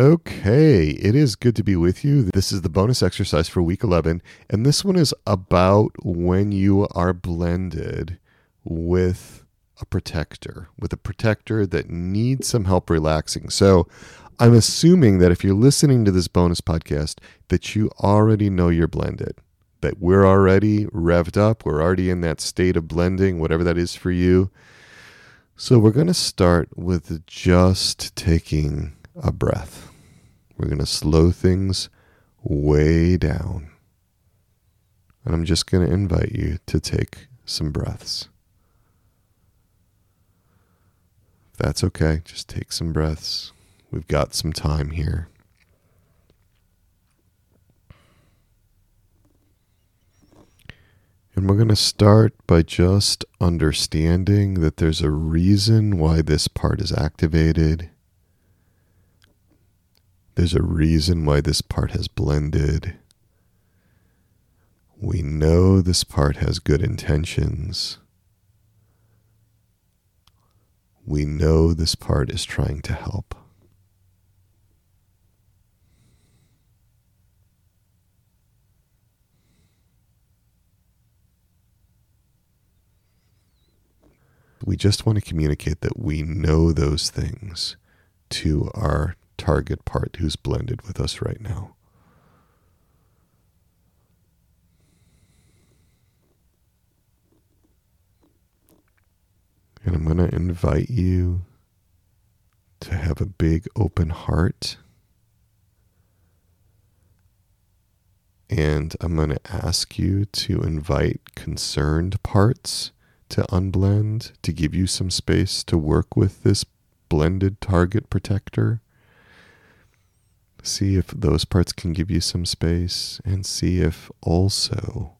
Okay, it is good to be with you. This is the bonus exercise for week 11, and this one is about when you are blended with a protector, with a protector that needs some help relaxing. So, I'm assuming that if you're listening to this bonus podcast that you already know you're blended, that we're already revved up, we're already in that state of blending, whatever that is for you. So, we're going to start with just taking a breath. We're going to slow things way down. And I'm just going to invite you to take some breaths. If that's okay, just take some breaths. We've got some time here. And we're going to start by just understanding that there's a reason why this part is activated there's a reason why this part has blended. We know this part has good intentions. We know this part is trying to help. We just want to communicate that we know those things to our target part who's blended with us right now. And I'm going to invite you to have a big open heart. And I'm going to ask you to invite concerned parts to unblend, to give you some space to work with this blended target protector. See if those parts can give you some space and see if also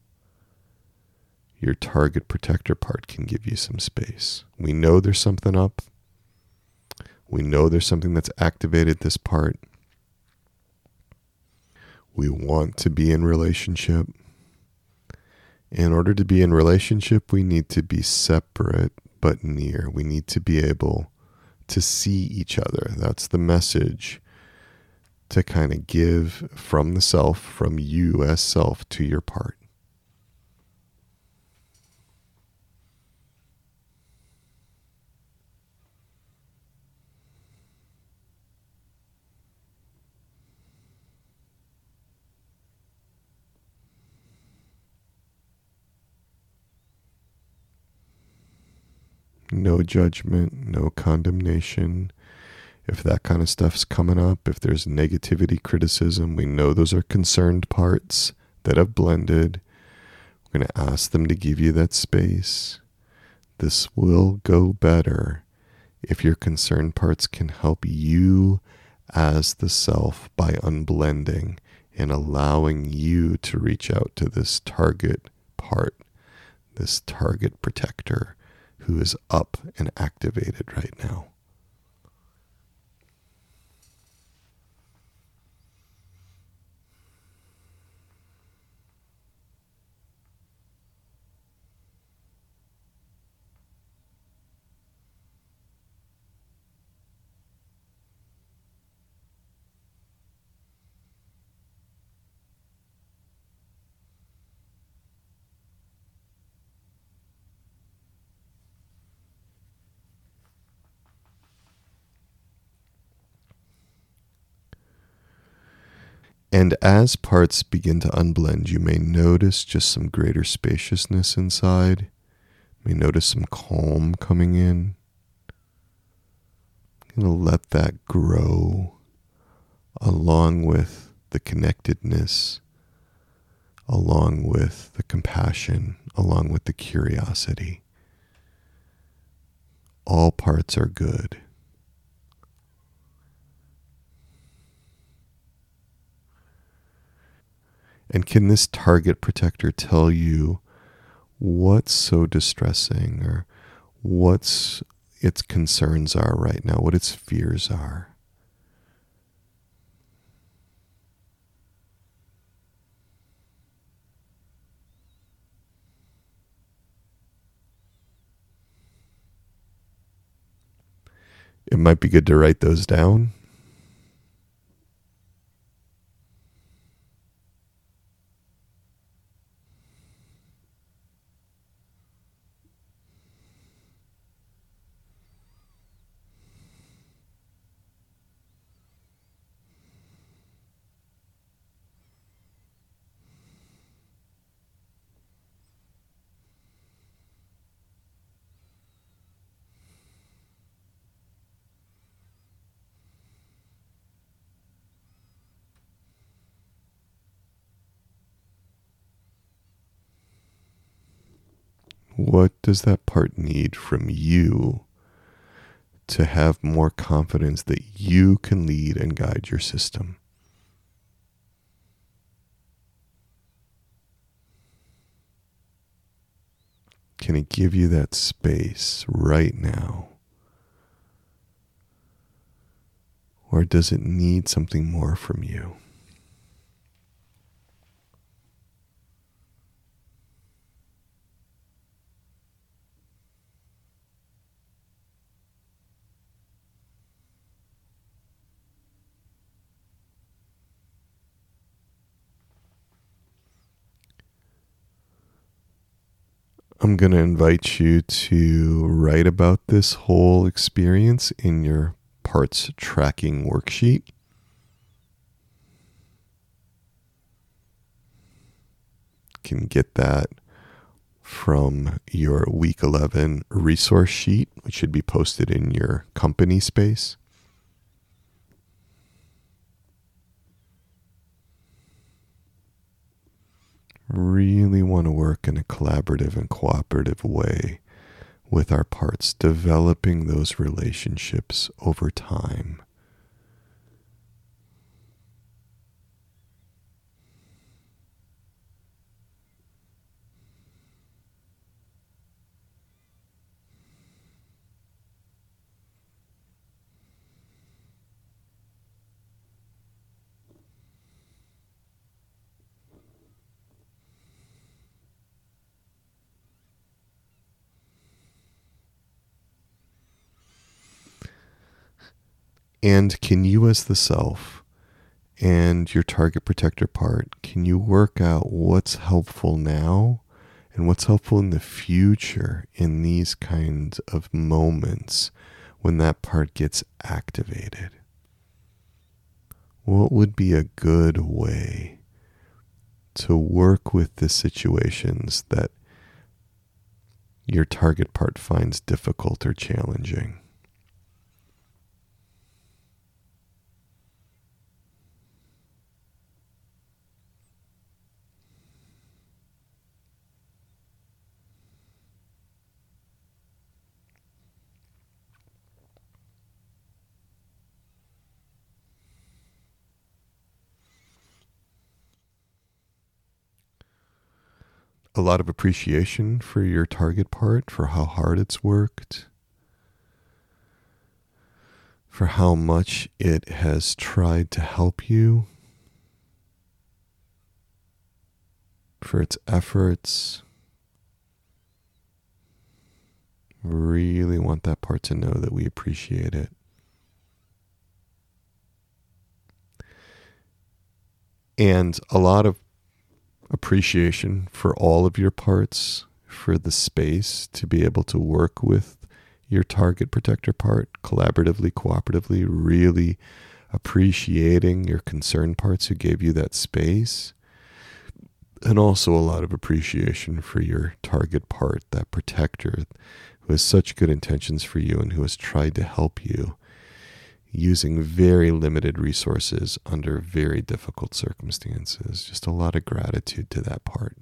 your target protector part can give you some space. We know there's something up. We know there's something that's activated this part. We want to be in relationship. In order to be in relationship, we need to be separate but near. We need to be able to see each other. That's the message to kind of give from the self, from you as self to your part. No judgment, no condemnation, if that kind of stuff's coming up, if there's negativity, criticism, we know those are concerned parts that have blended. We're going to ask them to give you that space. This will go better if your concerned parts can help you as the self by unblending and allowing you to reach out to this target part, this target protector who is up and activated right now. And as parts begin to unblend, you may notice just some greater spaciousness inside. You may notice some calm coming in. You're going to let that grow along with the connectedness, along with the compassion, along with the curiosity. All parts are good. And can this target protector tell you what's so distressing or what's its concerns are right now, what its fears are? It might be good to write those down What does that part need from you to have more confidence that you can lead and guide your system? Can it give you that space right now? Or does it need something more from you? I'm going to invite you to write about this whole experience in your parts tracking worksheet. Can get that from your week 11 resource sheet, which should be posted in your company space. Really want to work in a collaborative and cooperative way with our parts, developing those relationships over time. And can you, as the self and your target protector part, can you work out what's helpful now and what's helpful in the future in these kinds of moments when that part gets activated? What would be a good way to work with the situations that your target part finds difficult or challenging? A lot of appreciation for your target part, for how hard it's worked, for how much it has tried to help you, for its efforts. Really want that part to know that we appreciate it. And a lot of appreciation for all of your parts, for the space to be able to work with your target protector part collaboratively, cooperatively, really appreciating your concern parts who gave you that space. And also a lot of appreciation for your target part, that protector who has such good intentions for you and who has tried to help you using very limited resources under very difficult circumstances. Just a lot of gratitude to that part.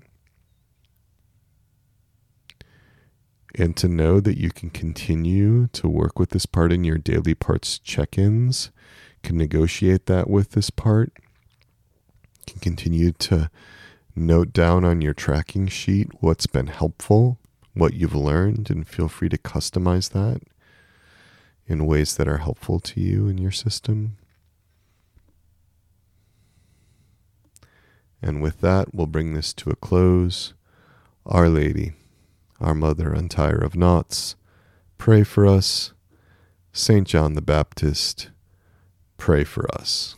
And to know that you can continue to work with this part in your daily parts check ins, can negotiate that with this part, can continue to note down on your tracking sheet what's been helpful, what you've learned, and feel free to customize that in ways that are helpful to you in your system. And with that, we'll bring this to a close. Our Lady, our Mother, untier of Knots, pray for us. St. John the Baptist, pray for us.